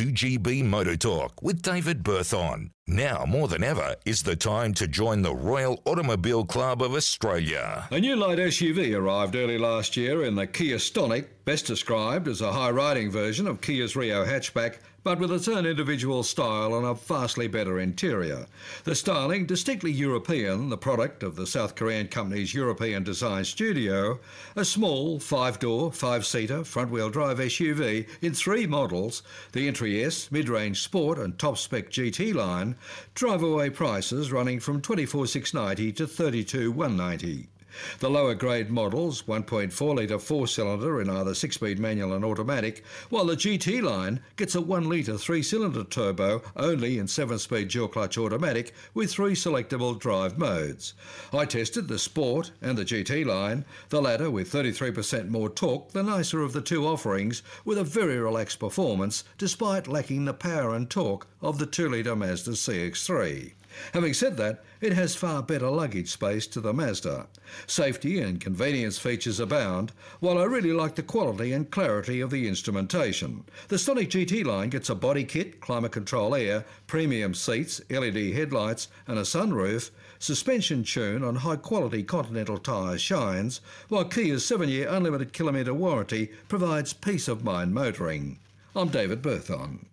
2GB Motor Talk with David Berthon. Now, more than ever, is the time to join the Royal Automobile Club of Australia. A new light SUV arrived early last year in the Kia Stonic, best described as a high riding version of Kia's Rio hatchback, but with its own individual style and a vastly better interior. The styling, distinctly European, the product of the South Korean company's European Design Studio, a small five door, five seater, front wheel drive SUV in three models the Entry S, mid range Sport, and top spec GT line, drive away prices running from 24690 to 32190. The lower grade models, 1.4 litre four cylinder in either 6 speed manual and automatic, while the GT line gets a 1 litre 3 cylinder turbo only in 7 speed dual clutch automatic with three selectable drive modes. I tested the Sport and the GT line, the latter with 33% more torque, the nicer of the two offerings, with a very relaxed performance despite lacking the power and torque of the 2 litre Mazda CX3. Having said that, it has far better luggage space to the Mazda. Safety and convenience features abound, while I really like the quality and clarity of the instrumentation. The Stonic GT line gets a body kit, climate control air, premium seats, LED headlights, and a sunroof. Suspension tune on high quality Continental tyre shines, while Kia's 7 year unlimited kilometre warranty provides peace of mind motoring. I'm David Berthon.